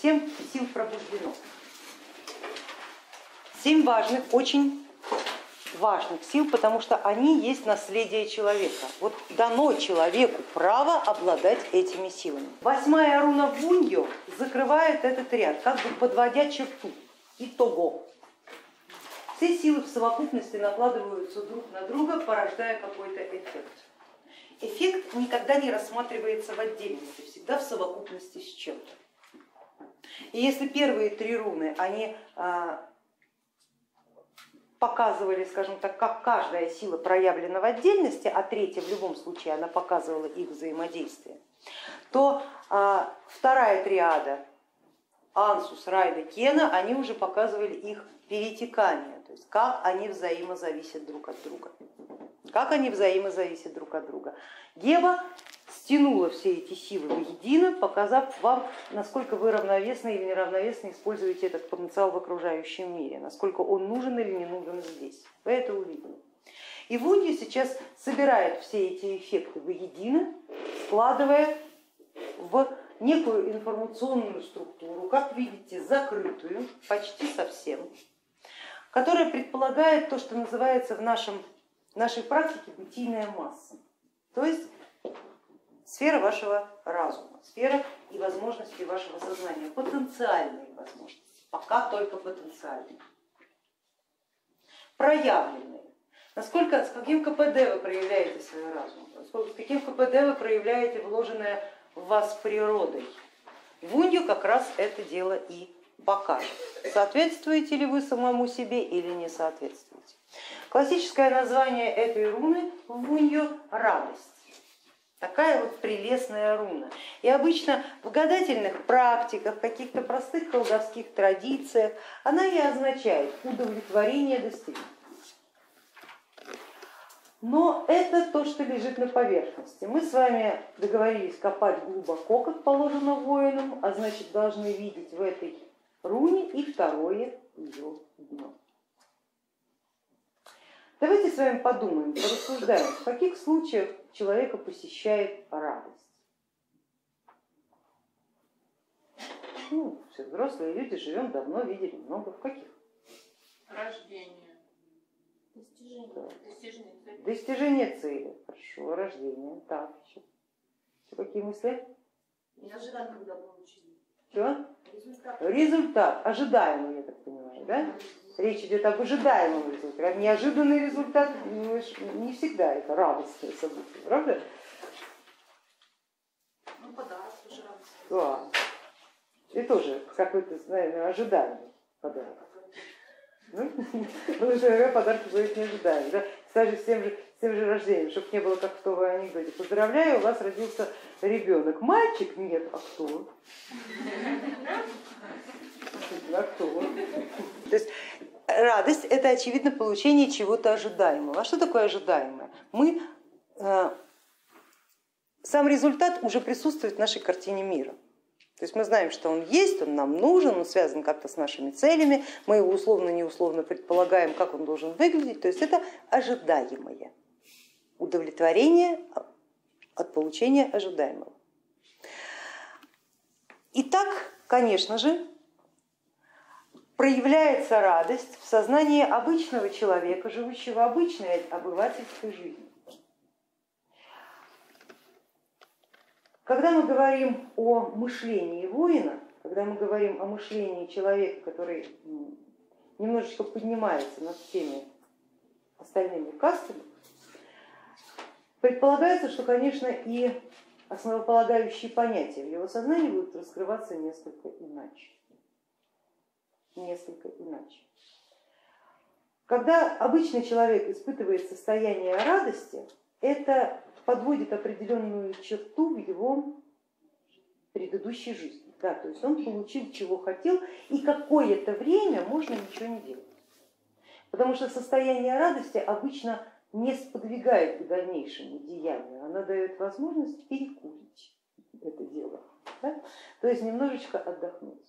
семь сил пробуждено. Семь важных, очень важных сил, потому что они есть наследие человека. Вот дано человеку право обладать этими силами. Восьмая руна Вуньо закрывает этот ряд, как бы подводя черту. Итого. Все силы в совокупности накладываются друг на друга, порождая какой-то эффект. Эффект никогда не рассматривается в отдельности, всегда в совокупности с чем-то. И если первые три руны, они а, показывали, скажем так, как каждая сила проявлена в отдельности, а третья в любом случае она показывала их взаимодействие, то а, вторая триада Ансус, Райда, Кена, они уже показывали их перетекание, то есть как они взаимозависят друг от друга. Как они взаимозависят друг от друга. Геба стянула все эти силы воедино, показав вам, насколько вы равновесно или неравновесно используете этот потенциал в окружающем мире, насколько он нужен или не нужен здесь. Вы это увидели. И Вунди сейчас собирает все эти эффекты воедино, складывая в некую информационную структуру, как видите, закрытую почти совсем, которая предполагает то, что называется в нашем, нашей практике бытийная масса. То есть сфера вашего разума, сфера и возможности вашего сознания, потенциальные возможности, пока только потенциальные, проявленные. Насколько, с каким КПД вы проявляете свой разум, с каким КПД вы проявляете вложенное в вас природой. Вунью как раз это дело и покажет. Соответствуете ли вы самому себе или не соответствуете. Классическое название этой руны Вунью радость. Такая вот прелестная руна. И обычно в гадательных практиках, каких-то простых колдовских традициях она и означает удовлетворение достижения. Но это то, что лежит на поверхности. Мы с вами договорились копать глубоко, как положено воинам, а значит должны видеть в этой руне и второе ее дно. Давайте с вами подумаем, порассуждаем, в каких случаях человека посещает радость. Ну, все взрослые люди, живем давно, видели много. В каких? Рождение. Достижение. Да. Достижение цели. Достижение цели. Хорошо, рождение. Так, еще. еще какие мысли? Не ожидать, когда получили. Что? Результат. Результат. Ожидаемый, я так понимаю, да? Речь идет об ожидаемом результате. Неожиданный результат ну, не всегда это радостное событие, правда? Ну, подарок тоже радостный. Да. И тоже какой-то, наверное, ожидаемый подарок. Ну, потому что подарки будут неожидаемые. Да? Скажи, с тем, же, с тем же рождением, чтобы не было как в том анекдоте. Поздравляю, у вас родился ребенок. Мальчик? Нет, а кто? А кто? То есть радость это очевидно получение чего-то ожидаемого. А что такое ожидаемое? Мы, э, сам результат уже присутствует в нашей картине мира. То есть мы знаем, что он есть, он нам нужен, он связан как-то с нашими целями, мы его условно-неусловно предполагаем, как он должен выглядеть. То есть это ожидаемое удовлетворение от получения ожидаемого. Итак, конечно же, проявляется радость в сознании обычного человека, живущего обычной обывательской жизнью. Когда мы говорим о мышлении воина, когда мы говорим о мышлении человека, который немножечко поднимается над всеми остальными кастами, предполагается, что, конечно, и основополагающие понятия в его сознании будут раскрываться несколько иначе несколько иначе. Когда обычный человек испытывает состояние радости, это подводит определенную черту в его предыдущей жизни. Да, то есть он получил, чего хотел, и какое-то время можно ничего не делать. Потому что состояние радости обычно не сподвигает к дальнейшему деянию, она дает возможность перекурить это дело, да? то есть немножечко отдохнуть.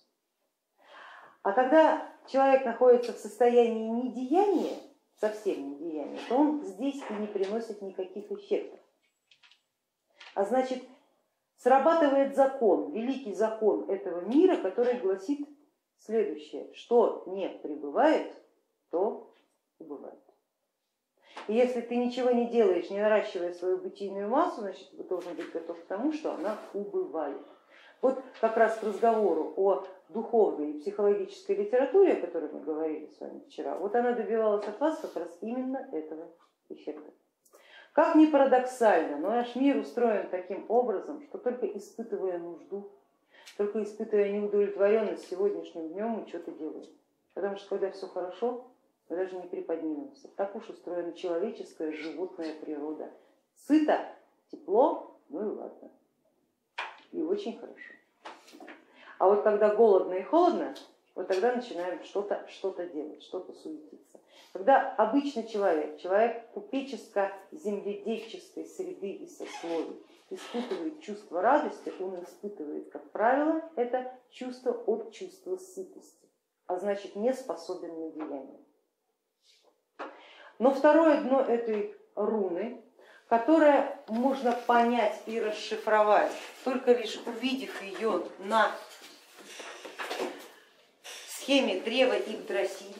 А когда человек находится в состоянии недеяния, совсем недеяния, то он здесь и не приносит никаких эффектов. А значит, срабатывает закон, великий закон этого мира, который гласит следующее, что не пребывает, то убывает. И если ты ничего не делаешь, не наращивая свою бытийную массу, значит ты должен быть готов к тому, что она убывает. Вот как раз к разговору о духовной и психологической литературе, о которой мы говорили с вами вчера, вот она добивалась от вас как раз именно этого эффекта. Как ни парадоксально, но наш мир устроен таким образом, что только испытывая нужду, только испытывая неудовлетворенность сегодняшним днем, мы что-то делаем. Потому что когда все хорошо, мы даже не приподнимемся. Так уж устроена человеческая животная природа. Сыто, тепло, ну и ладно. И очень хорошо. А вот когда голодно и холодно, вот тогда начинаем что-то что, -то, делать, что-то суетиться. Когда обычный человек, человек купеческо-земледельческой среды и сословий, испытывает чувство радости, он испытывает, как правило, это чувство от чувства сытости, а значит не способен на деяние. Но второе дно этой руны, которое можно понять и расшифровать, только лишь увидев ее на схеме древа Игдрасиль,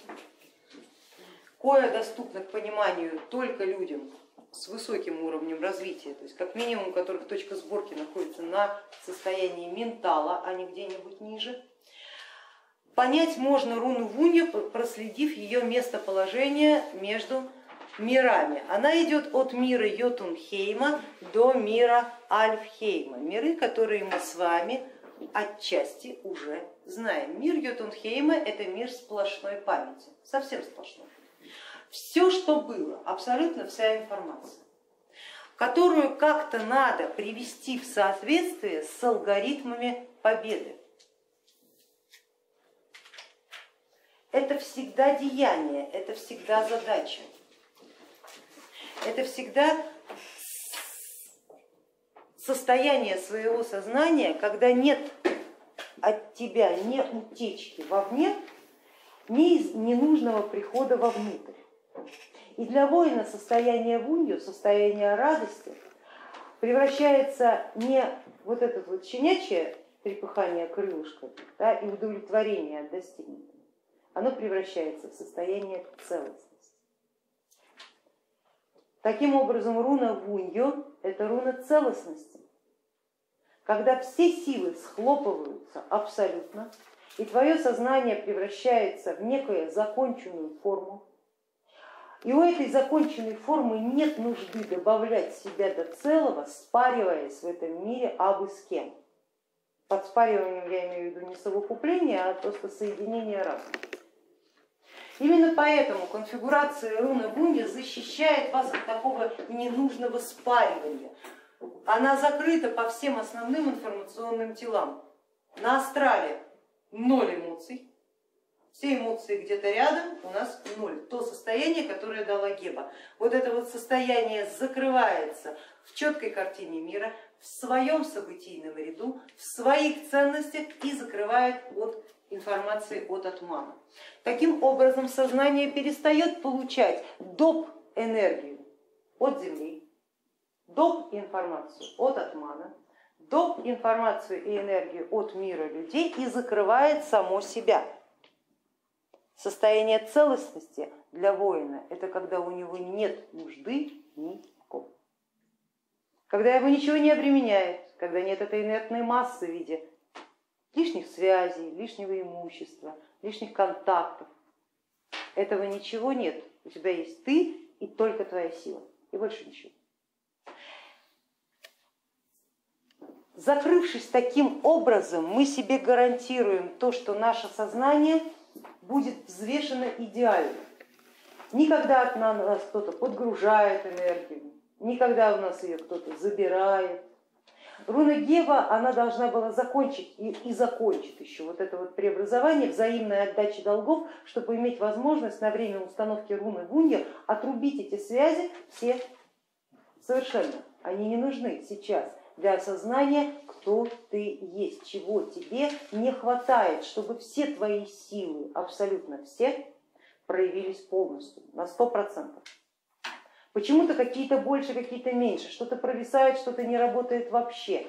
кое доступно к пониманию только людям с высоким уровнем развития, то есть как минимум у которых точка сборки находится на состоянии ментала, а не где-нибудь ниже, Понять можно руну Вунья, проследив ее местоположение между мирами. Она идет от мира Йотунхейма до мира Альфхейма, миры, которые мы с вами отчасти уже знаем. Мир Йотунхейма это мир сплошной памяти, совсем сплошной. Все, что было, абсолютно вся информация, которую как-то надо привести в соответствие с алгоритмами победы. это всегда деяние, это всегда задача, это всегда состояние своего сознания, когда нет от тебя ни утечки вовне, ни ненужного прихода вовнутрь. И для воина состояние вунью, состояние радости превращается не вот это вот щенячье трепыхание крылышками да, и удовлетворение от достигнутого, оно превращается в состояние целостности. Таким образом, руна Вуньо это руна целостности, когда все силы схлопываются абсолютно, и твое сознание превращается в некую законченную форму, и у этой законченной формы нет нужды добавлять себя до целого, спариваясь в этом мире абы с кем. Под спариванием я имею в виду не совокупление, а просто соединение разума. Именно поэтому конфигурация руны Бунди защищает вас от такого ненужного спаривания. Она закрыта по всем основным информационным телам. На астрале ноль эмоций, все эмоции где-то рядом, у нас ноль. То состояние, которое дала Геба. Вот это вот состояние закрывается в четкой картине мира, в своем событийном ряду, в своих ценностях и закрывает от информации от атмана. Таким образом сознание перестает получать доп. энергию от Земли, доп. информацию от атмана, доп. информацию и энергию от мира людей и закрывает само себя. Состояние целостности для воина это когда у него нет нужды ни в ком. Когда его ничего не обременяет, когда нет этой инертной массы в виде лишних связей, лишнего имущества, лишних контактов. Этого ничего нет. У тебя есть ты и только твоя сила, и больше ничего. Закрывшись таким образом, мы себе гарантируем то, что наше сознание будет взвешено идеально. Никогда от нас кто-то подгружает энергию, никогда у нас ее кто-то забирает, Руна Гева, она должна была закончить и, и закончит еще вот это вот преобразование, взаимной отдачи долгов, чтобы иметь возможность на время установки руны Гунья отрубить эти связи все совершенно. Они не нужны сейчас для осознания, кто ты есть, чего тебе не хватает, чтобы все твои силы, абсолютно все, проявились полностью, на сто процентов. Почему-то какие-то больше, какие-то меньше, что-то провисает, что-то не работает вообще.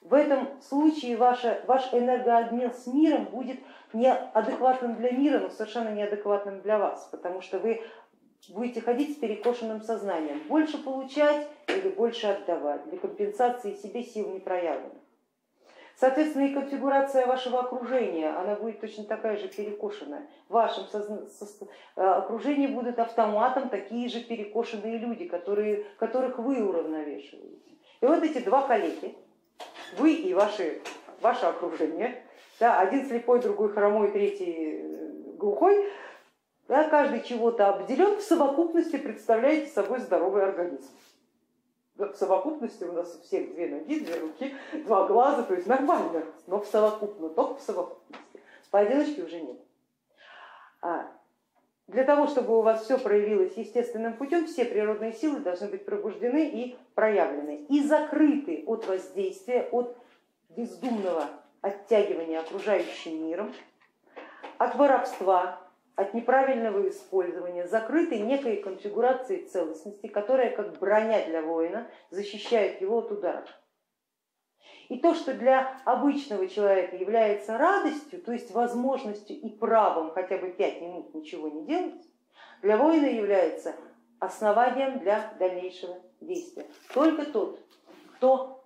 в этом случае ваша, ваш энергообмен с миром будет неадекватным для мира, но совершенно неадекватным для вас, потому что вы будете ходить с перекошенным сознанием, больше получать или больше отдавать, для компенсации себе сил не проявленных. Соответственно, и конфигурация вашего окружения, она будет точно такая же перекошенная. В вашем э, окружении будут автоматом такие же перекошенные люди, которые, которых вы уравновешиваете. И вот эти два коллеги, вы и ваши, ваше окружение, да, один слепой, другой хромой, третий э, глухой, да, каждый чего-то обделен, в совокупности представляете собой здоровый организм. В совокупности у нас у всех две ноги, две руки, два глаза, то есть нормально, но в совокупно, только в совокупности. Поодиночке уже нет. А для того, чтобы у вас все проявилось естественным путем, все природные силы должны быть пробуждены и проявлены, и закрыты от воздействия, от бездумного оттягивания окружающим миром, от воровства, от неправильного использования, закрытой некой конфигурации целостности, которая как броня для воина защищает его от ударов. И то, что для обычного человека является радостью, то есть возможностью и правом хотя бы пять минут ничего не делать, для воина является основанием для дальнейшего действия. Только тот, кто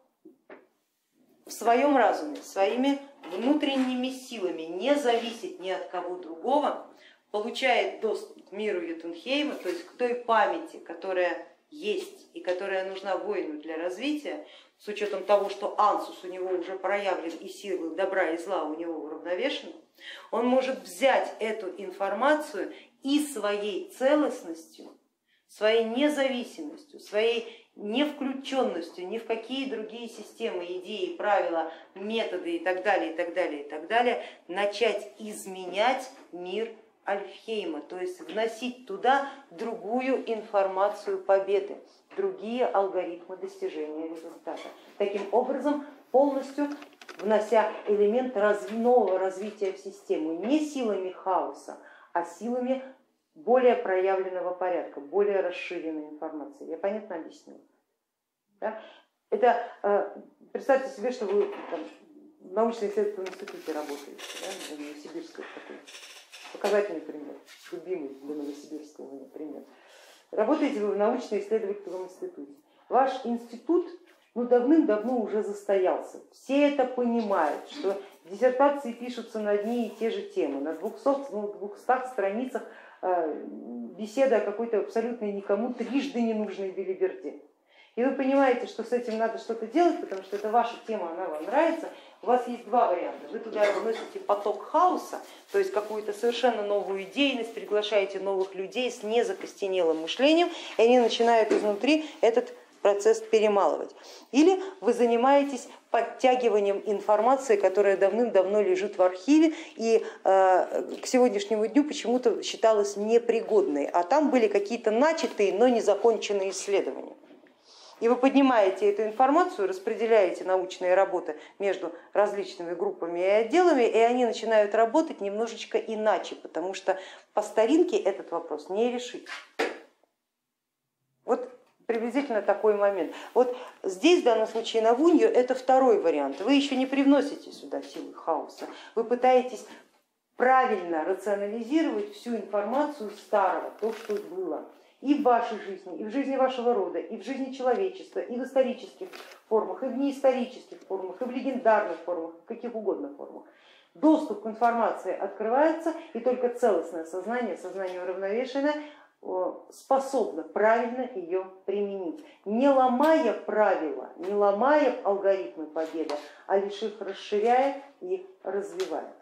в своем разуме, своими внутренними силами не зависит ни от кого другого, получает доступ к миру Ютунхейма, то есть к той памяти, которая есть и которая нужна воину для развития, с учетом того, что ансус у него уже проявлен и силы добра и зла у него уравновешены, он может взять эту информацию и своей целостностью, своей независимостью, своей не включенностью ни в какие другие системы, идеи, правила, методы и так далее, и так далее, и так далее, начать изменять мир Альфхейма, то есть вносить туда другую информацию победы, другие алгоритмы достижения результата. Таким образом, полностью внося элемент нового развития в систему не силами хаоса, а силами более проявленного порядка, более расширенной информации. Я понятно объяснила? Да? Это э, представьте себе, что вы там, в научно-исследовательском институте работаете, да, в Новосибирской такой показательный пример, любимый для Новосибирского пример. Работаете вы в научно-исследовательском институте. Ваш институт ну, давным-давно уже застоялся. Все это понимают, что диссертации пишутся на одни и те же темы. На 200, ну, 200 страницах э, беседа о какой-то абсолютно никому трижды ненужной белиберде. И вы понимаете, что с этим надо что-то делать, потому что это ваша тема, она вам нравится, у вас есть два варианта. Вы туда вносите поток хаоса, то есть какую-то совершенно новую идейность, приглашаете новых людей с незакостенелым мышлением, и они начинают изнутри этот процесс перемалывать. Или вы занимаетесь подтягиванием информации, которая давным-давно лежит в архиве и э, к сегодняшнему дню почему-то считалась непригодной, а там были какие-то начатые, но не законченные исследования. И вы поднимаете эту информацию, распределяете научные работы между различными группами и отделами, и они начинают работать немножечко иначе, потому что по старинке этот вопрос не решить. Вот приблизительно такой момент. Вот здесь в данном случае на Вунью это второй вариант. Вы еще не привносите сюда силы хаоса, вы пытаетесь правильно рационализировать всю информацию старого, то, что было и в вашей жизни, и в жизни вашего рода, и в жизни человечества, и в исторических формах, и в неисторических формах, и в легендарных формах, каких угодно формах. Доступ к информации открывается, и только целостное сознание, сознание уравновешенное, способно правильно ее применить, не ломая правила, не ломая алгоритмы победы, а лишь их расширяя и развивая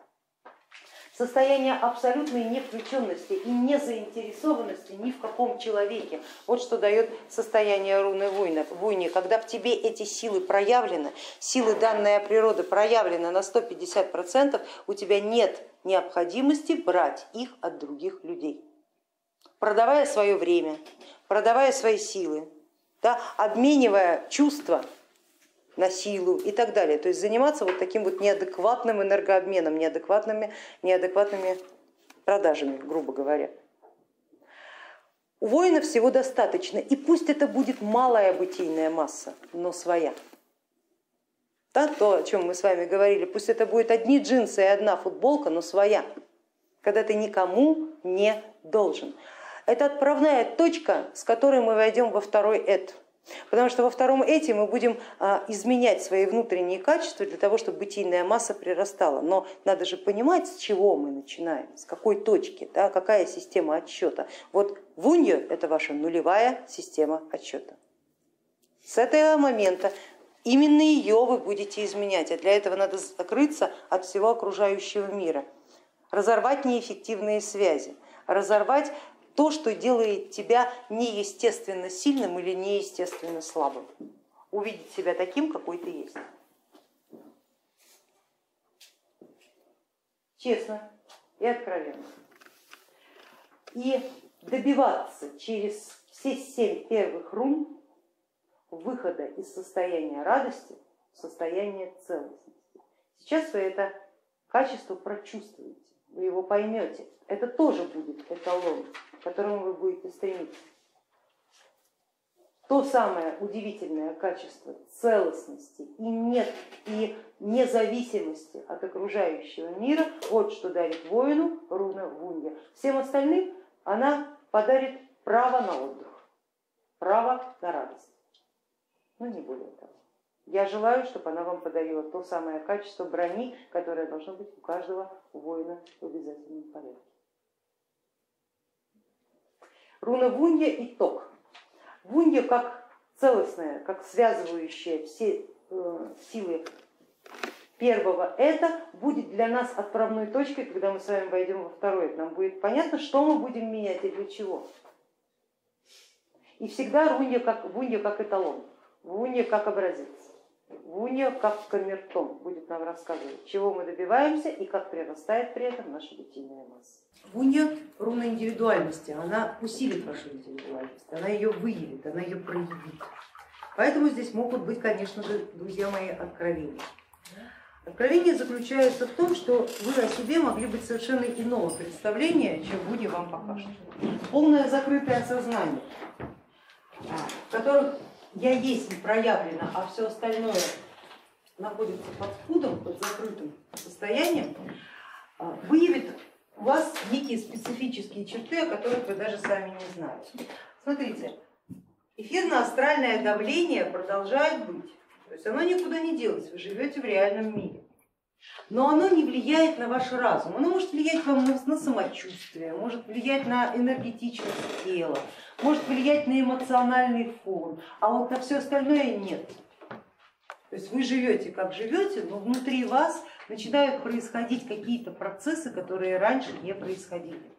состояние абсолютной невключенности и незаинтересованности ни в каком человеке. Вот что дает состояние руны войны, когда в тебе эти силы проявлены, силы данная природа проявлены на 150%, у тебя нет необходимости брать их от других людей. Продавая свое время, продавая свои силы, да, обменивая чувства на силу и так далее. То есть заниматься вот таким вот неадекватным энергообменом, неадекватными, неадекватными продажами, грубо говоря. У воина всего достаточно, и пусть это будет малая бытийная масса, но своя. Да, то, о чем мы с вами говорили, пусть это будет одни джинсы и одна футболка, но своя, когда ты никому не должен. Это отправная точка, с которой мы войдем во второй эт. Потому что во втором эти мы будем а, изменять свои внутренние качества для того, чтобы бытийная масса прирастала. Но надо же понимать, с чего мы начинаем, с какой точки, да, какая система отсчета. Вот вунья это ваша нулевая система отсчета. С этого момента именно ее вы будете изменять, а для этого надо закрыться от всего окружающего мира, разорвать неэффективные связи, разорвать то, что делает тебя неестественно сильным или неестественно слабым. Увидеть себя таким, какой ты есть. Честно и откровенно. И добиваться через все семь первых рун выхода из состояния радости в состояние целостности. Сейчас вы это качество прочувствуете, вы его поймете. Это тоже будет эталон к которому вы будете стремиться. То самое удивительное качество целостности и нет и независимости от окружающего мира, вот что дарит воину руна Вунья. Всем остальным она подарит право на отдых, право на радость, но не более того. Я желаю, чтобы она вам подарила то самое качество брони, которое должно быть у каждого воина в обязательном порядке. Руна Вунья и Ток. Вунья как целостная, как связывающая все э, силы первого это будет для нас отправной точкой, когда мы с вами войдем во второй. Нам будет понятно, что мы будем менять и для чего. И всегда Рунья как, как эталон, Вунья как образец. Вунья как камертон будет нам рассказывать, чего мы добиваемся и как прирастает при этом наша бытийная масса. Вунья руна индивидуальности, она усилит вашу индивидуальность, она ее выявит, она ее проявит. Поэтому здесь могут быть, конечно же, друзья мои, откровения. Откровение заключается в том, что вы о себе могли быть совершенно иного представления, чем Вунья вам покажет. Полное закрытое сознание, в которых я есть проявлено, а все остальное находится под спудом, под закрытым состоянием, выявит у вас некие специфические черты, о которых вы даже сами не знаете. Смотрите, эфирно-астральное давление продолжает быть, то есть оно никуда не делось, вы живете в реальном мире. Но оно не влияет на ваш разум, оно может влиять вам на, на самочувствие, может влиять на энергетичность тела, может влиять на эмоциональный фон, а вот на все остальное нет. То есть вы живете как живете, но внутри вас начинают происходить какие-то процессы, которые раньше не происходили.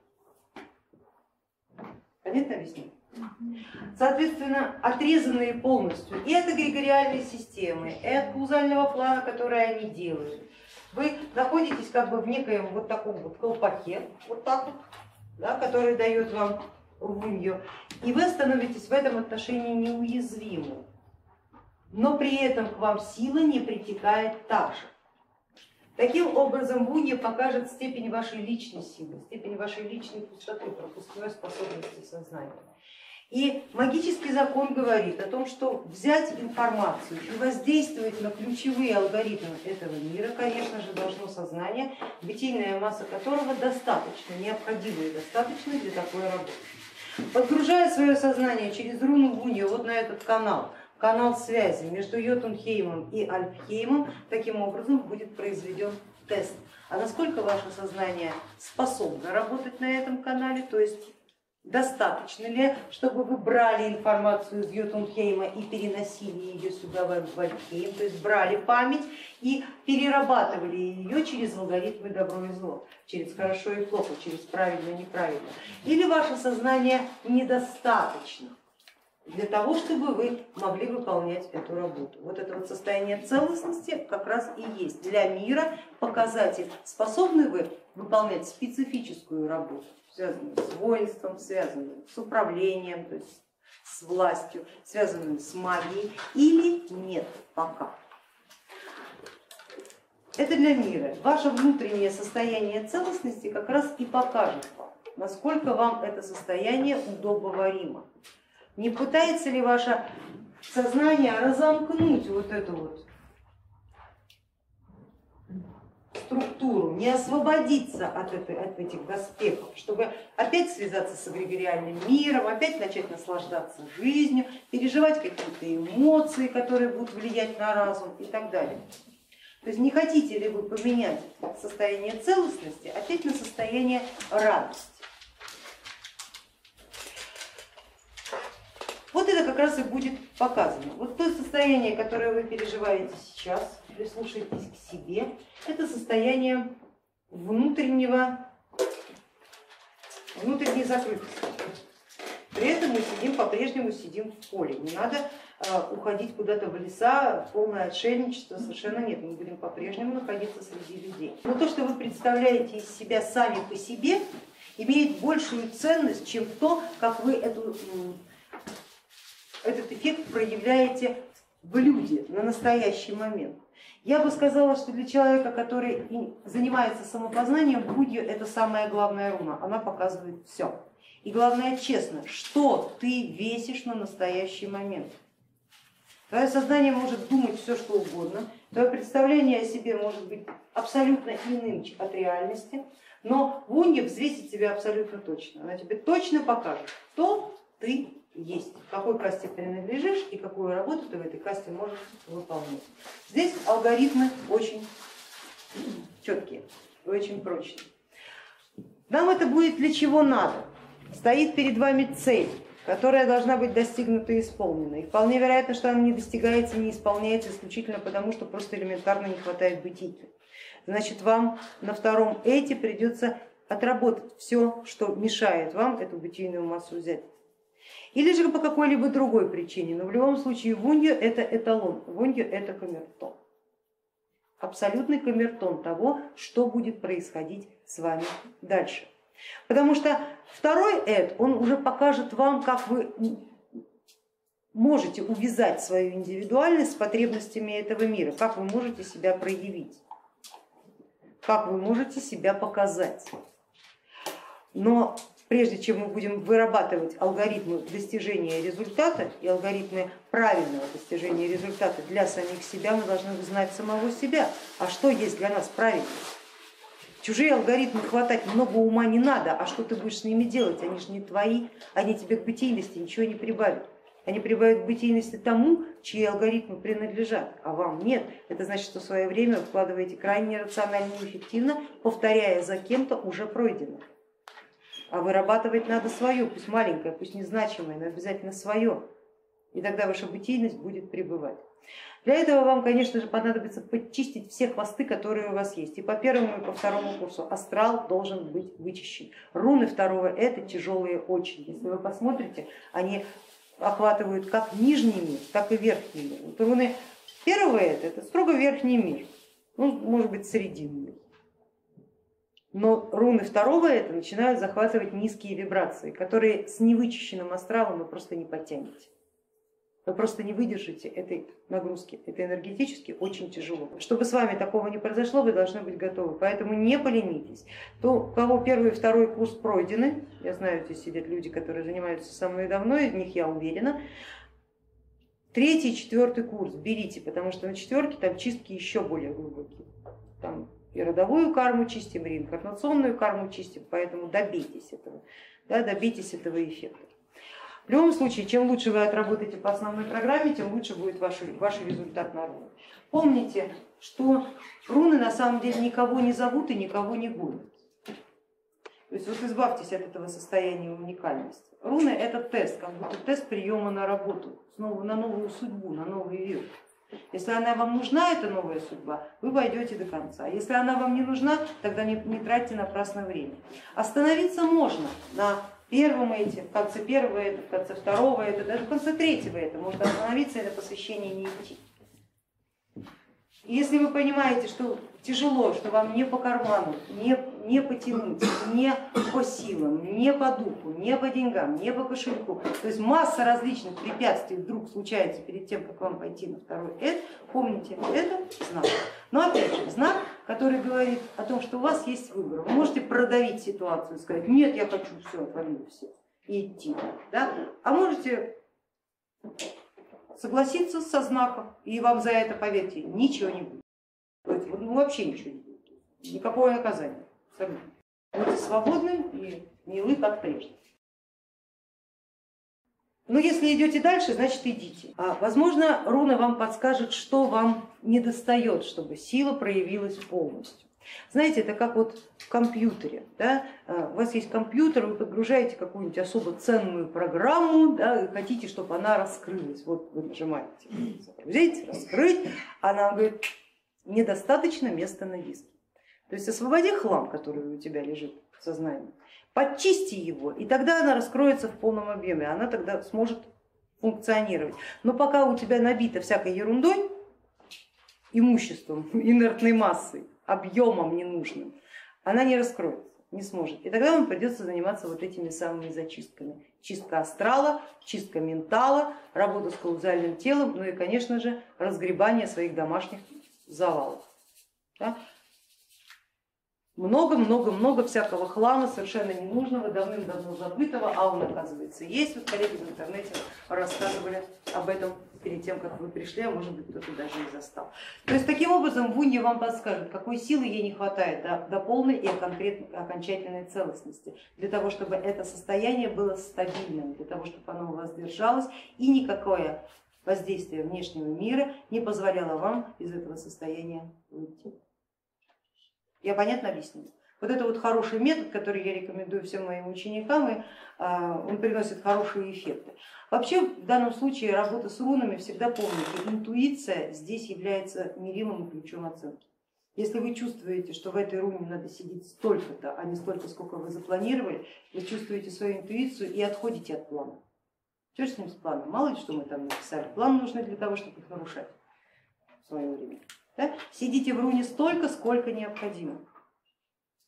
Понятно объясню? Соответственно, отрезанные полностью и от эгрегориальной системы, и от каузального плана, который они делают, вы находитесь как бы в некоем вот таком вот колпаке, вот так вот, да, который дает вам рвунью, и вы становитесь в этом отношении неуязвимы, но при этом к вам сила не притекает так же. Таким образом, Вунья покажет степень вашей личной силы, степень вашей личной пустоты, пропускной способности сознания. И магический закон говорит о том, что взять информацию и воздействовать на ключевые алгоритмы этого мира, конечно же, должно сознание, бытийная масса которого достаточно, необходима и достаточно для такой работы. Подгружая свое сознание через руну Вунья вот на этот канал, канал связи между Йотунхеймом и Альпхеймом, таким образом будет произведен тест. А насколько ваше сознание способно работать на этом канале, то есть достаточно ли, чтобы вы брали информацию из Йотунхейма и переносили ее сюда в Альпхейм, то есть брали память и перерабатывали ее через алгоритмы добро и зло, через хорошо и плохо, через правильно и неправильно. Или ваше сознание недостаточно для того, чтобы вы могли выполнять эту работу. Вот это вот состояние целостности как раз и есть для мира показатель, способны вы выполнять специфическую работу, связанную с воинством, связанную с управлением, то есть с властью, связанную с магией или нет пока. Это для мира. Ваше внутреннее состояние целостности как раз и покажет вам, насколько вам это состояние удобоваримо. Не пытается ли ваше сознание разомкнуть вот эту вот структуру, не освободиться от, этой, от этих доспехов, чтобы опять связаться с эгрегориальным миром, опять начать наслаждаться жизнью, переживать какие-то эмоции, которые будут влиять на разум и так далее. То есть не хотите ли вы поменять состояние целостности опять на состояние радости? Вот это как раз и будет показано. Вот то состояние, которое вы переживаете сейчас, прислушайтесь к себе, это состояние внутреннего, внутренней закрытости. При этом мы сидим, по-прежнему сидим в поле. Не надо э, уходить куда-то в леса, полное отшельничество совершенно нет. Мы будем по-прежнему находиться среди людей. Но то, что вы представляете из себя сами по себе, имеет большую ценность, чем то, как вы эту, этот эффект проявляете в люди на настоящий момент. Я бы сказала, что для человека, который занимается самопознанием, Будью это самая главная руна, она показывает все. И главное честно, что ты весишь на настоящий момент. Твое сознание может думать все, что угодно, твое представление о себе может быть абсолютно иным от реальности, но Вунья взвесит тебя абсолютно точно. Она тебе точно покажет, кто ты есть, к какой касте принадлежишь и какую работу ты в этой касте можешь выполнять. Здесь алгоритмы очень четкие, очень прочные. Нам это будет для чего надо. Стоит перед вами цель, которая должна быть достигнута и исполнена. И вполне вероятно, что она не достигается, не исполняется исключительно потому, что просто элементарно не хватает бытийки. Значит, вам на втором эти придется отработать все, что мешает вам эту бытийную массу взять или же по какой-либо другой причине, но в любом случае вунья это эталон, вунья это камертон. Абсолютный камертон того, что будет происходить с вами дальше. Потому что второй эд, он уже покажет вам, как вы можете увязать свою индивидуальность с потребностями этого мира, как вы можете себя проявить, как вы можете себя показать. Но прежде чем мы будем вырабатывать алгоритмы достижения результата и алгоритмы правильного достижения результата для самих себя, мы должны знать самого себя. А что есть для нас правильно? Чужие алгоритмы хватать много ума не надо, а что ты будешь с ними делать? Они же не твои, они тебе к бытийности ничего не прибавят. Они прибавят бытийности тому, чьи алгоритмы принадлежат, а вам нет. Это значит, что в свое время вкладываете крайне рационально и эффективно, повторяя за кем-то уже пройденное а вырабатывать надо свое, пусть маленькое, пусть незначимое, но обязательно свое. И тогда ваша бытийность будет пребывать. Для этого вам, конечно же, понадобится почистить все хвосты, которые у вас есть. И по первому, и по второму курсу астрал должен быть вычищен. Руны второго это тяжелые очень. Если вы посмотрите, они охватывают как нижний мир, так и верхний мир. Вот руны первого это, это строго верхний мир, ну, может быть, срединный но руны второго это начинают захватывать низкие вибрации, которые с невычищенным астралом вы просто не потянете. Вы просто не выдержите этой нагрузки, это энергетически очень тяжело. Чтобы с вами такого не произошло, вы должны быть готовы, поэтому не поленитесь. То, у кого первый и второй курс пройдены, я знаю, здесь сидят люди, которые занимаются со мной давно, из них я уверена, третий четвертый курс берите, потому что на четверке там чистки еще более глубокие. Там и родовую карму чистим, и реинкарнационную карму чистим, поэтому добейтесь этого, да, добейтесь этого эффекта. В любом случае, чем лучше вы отработаете по основной программе, тем лучше будет ваш, ваш результат на руны. Помните, что руны на самом деле никого не зовут и никого не гонят. То есть вот избавьтесь от этого состояния уникальности. Руны это тест, как будто тест приема на работу, на новую судьбу, на новый век. Если она вам нужна, эта новая судьба, вы пойдете до конца. Если она вам не нужна, тогда не, не тратьте напрасно время. Остановиться можно на первом эти, в конце первого это, в конце второго это, даже в конце третьего это, можно остановиться и на посвящение не идти. Если вы понимаете, что тяжело, что вам не по карману, не, не потянуть, не по силам, не по духу, не по деньгам, не по кошельку, то есть масса различных препятствий вдруг случается перед тем, как вам пойти на второй эд, помните, это знак. Но опять же, знак, который говорит о том, что у вас есть выбор. Вы можете продавить ситуацию, сказать, нет, я хочу все, отвалить все и идти. Да? А можете согласиться со знаком, и вам за это, поверьте, ничего не будет. Ну, вообще ничего не будет. Никакого наказания. Абсолютно. Будьте свободны и милы, как прежде. Но если идете дальше, значит идите. А, возможно, руна вам подскажет, что вам не достает, чтобы сила проявилась полностью. Знаете, это как вот в компьютере. Да? А, у вас есть компьютер, вы подгружаете какую-нибудь особо ценную программу да, и хотите, чтобы она раскрылась. Вот вы нажимаете загрузить, раскрыть, она говорит, недостаточно места на диске. То есть освободи хлам, который у тебя лежит в сознании, подчисти его, и тогда она раскроется в полном объеме, она тогда сможет функционировать. Но пока у тебя набито всякой ерундой, имуществом, инертной массой, объемом ненужным, она не раскроется, не сможет. И тогда вам придется заниматься вот этими самыми зачистками. Чистка астрала, чистка ментала, работа с каузальным телом, ну и, конечно же, разгребание своих домашних завалов. Да? много-много-много всякого хлама совершенно ненужного, давным-давно забытого, а он оказывается есть. Вот коллеги в интернете рассказывали об этом перед тем, как вы пришли, а может быть кто-то даже не застал. То есть таким образом Вунья вам подскажет, какой силы ей не хватает до, до полной и конкретной, окончательной целостности, для того, чтобы это состояние было стабильным, для того, чтобы оно у вас держалось и никакое воздействие внешнего мира не позволяло вам из этого состояния выйти. Я понятно объяснила? Вот это вот хороший метод, который я рекомендую всем моим ученикам, и а, он приносит хорошие эффекты. Вообще в данном случае работа с рунами всегда помните, интуиция здесь является мерилом и ключом оценки. Если вы чувствуете, что в этой руне надо сидеть столько-то, а не столько, сколько вы запланировали, вы чувствуете свою интуицию и отходите от плана. Что с ним с планом? Мало ли что мы там написали. План нужен для того, чтобы их нарушать в свое время. Да? Сидите в руне столько, сколько необходимо.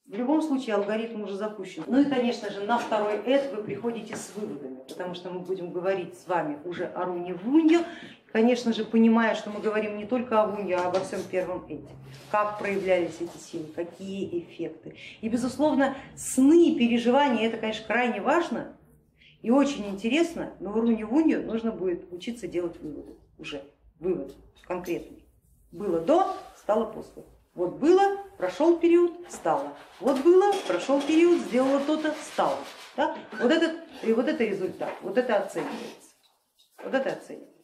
В любом случае алгоритм уже запущен. Ну и, конечно же, на второй эд вы приходите с выводами, потому что мы будем говорить с вами уже о руне Вуньо, конечно же, понимая, что мы говорим не только о Вуньо, а обо всем первом эде. Как проявлялись эти силы, какие эффекты. И, безусловно, сны и переживания, это, конечно, крайне важно и очень интересно, но в руне Вуньо нужно будет учиться делать выводы уже, вывод конкретный. Было до, стало после. Вот было, прошел период, стало. Вот было, прошел период, сделала то-то, стало. Да? Вот, этот, и вот это результат, вот это оценивается. Вот это оценивается.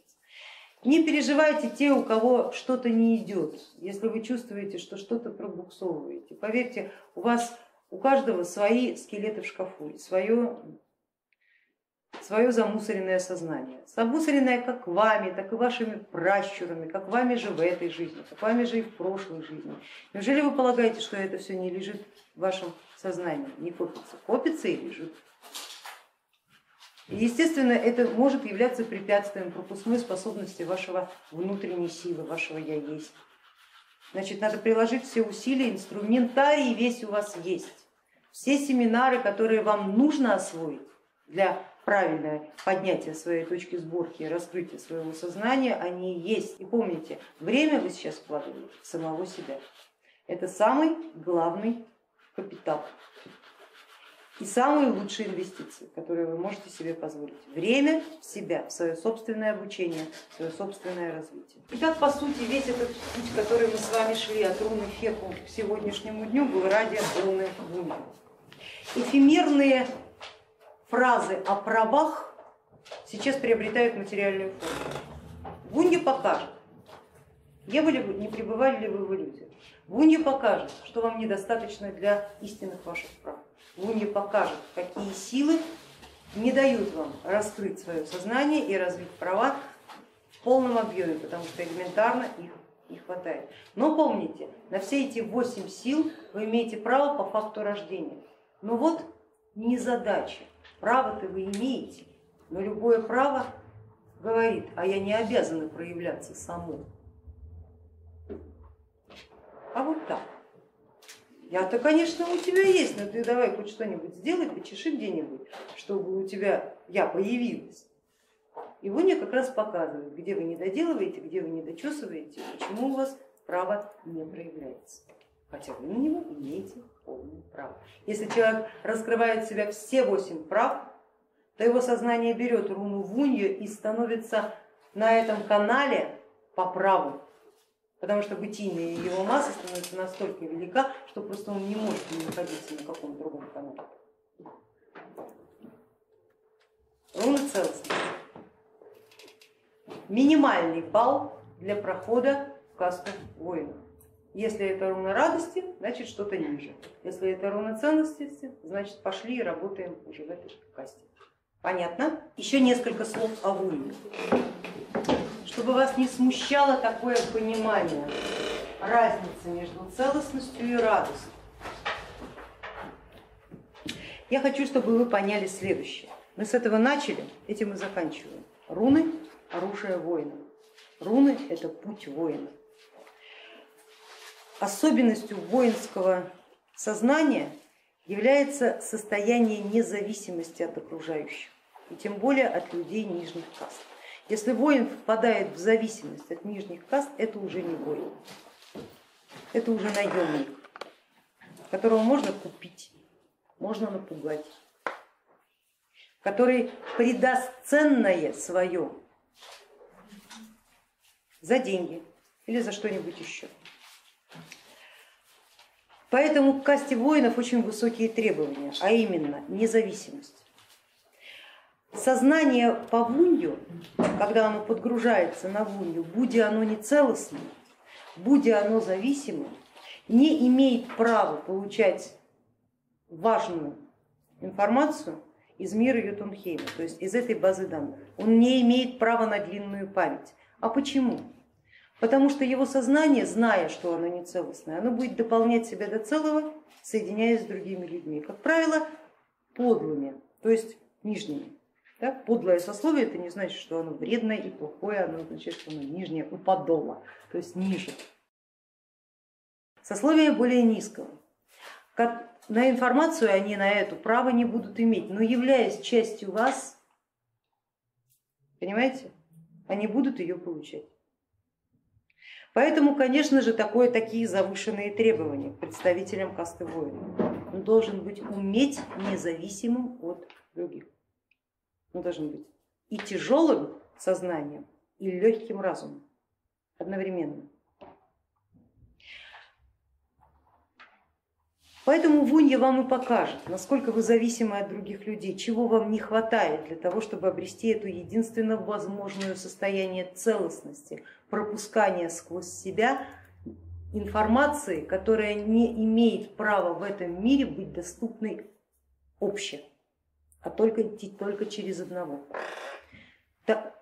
Не переживайте те, у кого что-то не идет, если вы чувствуете, что что-то пробуксовываете. Поверьте, у вас у каждого свои скелеты в шкафу, свое свое замусоренное сознание. Замусоренное как вами, так и вашими пращурами, как вами же в этой жизни, как вами же и в прошлой жизни. Неужели вы полагаете, что это все не лежит в вашем сознании, не копится? Копится и лежит. И, естественно, это может являться препятствием пропускной способности вашего внутренней силы, вашего я есть. Значит, надо приложить все усилия, инструментарий весь у вас есть. Все семинары, которые вам нужно освоить для правильное поднятие своей точки сборки, раскрытие своего сознания, они есть. И помните, время вы сейчас вкладываете в самого себя. Это самый главный капитал и самые лучшие инвестиции, которые вы можете себе позволить. Время в себя, в свое собственное обучение, в свое собственное развитие. Итак, по сути, весь этот путь, который мы с вами шли от руны Феку к сегодняшнему дню, был ради руны Гуми. Эфемерные фразы о правах сейчас приобретают материальную форму. Гунья покажет, где были вы, не пребывали ли вы в иллюзиях. Гунья покажет, что вам недостаточно для истинных ваших прав. Гунья покажет, какие силы не дают вам раскрыть свое сознание и развить права в полном объеме, потому что элементарно их не хватает. Но помните, на все эти восемь сил вы имеете право по факту рождения. Но вот не задача Право-то вы имеете, но любое право говорит, а я не обязана проявляться самой. А вот так. Я-то, конечно, у тебя есть, но ты давай хоть что-нибудь сделай, почеши где-нибудь, чтобы у тебя я появилась. И Воня как раз показывает, где вы не доделываете, где вы не дочесываете, почему у вас право не проявляется. Хотя вы на него имеете полное право. Если человек раскрывает в себя все восемь прав, то его сознание берет руну вунью и становится на этом канале по праву потому что бытийная его масса становится настолько велика, что просто он не может не находиться на каком-то другом канале. Руна целостности. Минимальный балл для прохода в касту воина. Если это руна радости, значит что-то ниже. Если это руна ценности, значит пошли и работаем уже в этой касте. Понятно? Еще несколько слов о воине. Чтобы вас не смущало такое понимание разницы между целостностью и радостью. Я хочу, чтобы вы поняли следующее. Мы с этого начали, этим и заканчиваем. Руны – оружие воина. Руны – это путь воина. Особенностью воинского сознания является состояние независимости от окружающих, и тем более от людей нижних каст. Если воин впадает в зависимость от нижних каст, это уже не воин, это уже наемник, которого можно купить, можно напугать, который придаст ценное свое за деньги или за что-нибудь еще. Поэтому к касте воинов очень высокие требования, а именно независимость. Сознание по вунью, когда оно подгружается на вунью, будь оно не целостным, будь оно зависимым, не имеет права получать важную информацию из мира Ютунхейма, то есть из этой базы данных. Он не имеет права на длинную память. А почему? Потому что его сознание, зная, что оно не целостное, оно будет дополнять себя до целого, соединяясь с другими людьми. Как правило, подлыми, то есть нижними. Да? Подлое сословие это не значит, что оно вредное и плохое, оно означает, что оно нижнее у подола, то есть ниже. Сословие более низкого. На информацию они на эту право не будут иметь, но являясь частью вас, понимаете, они будут ее получать. Поэтому, конечно же, такое, такие завышенные требования к представителям касты воина. Он должен быть уметь независимым от других. Он должен быть и тяжелым сознанием, и легким разумом одновременно. Поэтому Вунья вам и покажет, насколько вы зависимы от других людей, чего вам не хватает для того, чтобы обрести эту единственно возможную состояние целостности, пропускания сквозь себя информации, которая не имеет права в этом мире быть доступной обще, а только только через одного.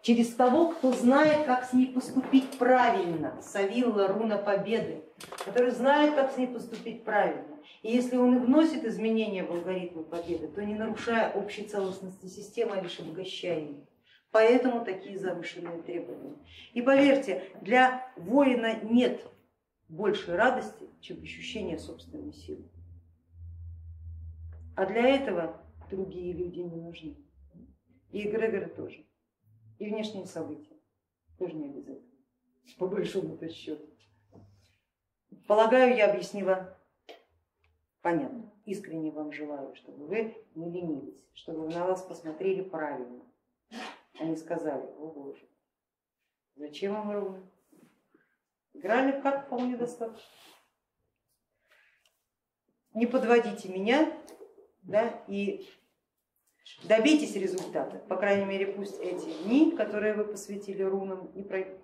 Через того, кто знает, как с ней поступить правильно, Савилла, руна победы, который знает, как с ней поступить правильно. И если он и вносит изменения в алгоритмы победы, то не нарушая общей целостности системы, а лишь обогащая ее. Поэтому такие завышенные требования. И поверьте, для воина нет большей радости, чем ощущение собственной силы. А для этого другие люди не нужны. И эгрегоры тоже. И внешние события тоже не обязательно, по большому-то счету. Полагаю, я объяснила понятно. Искренне вам желаю, чтобы вы не ленились, чтобы вы на вас посмотрели правильно. Они сказали, о боже, зачем вам ровно? Играли как вполне достаточно. Не подводите меня да, и добейтесь результата. По крайней мере, пусть эти дни, которые вы посвятили рунам, не пройдут.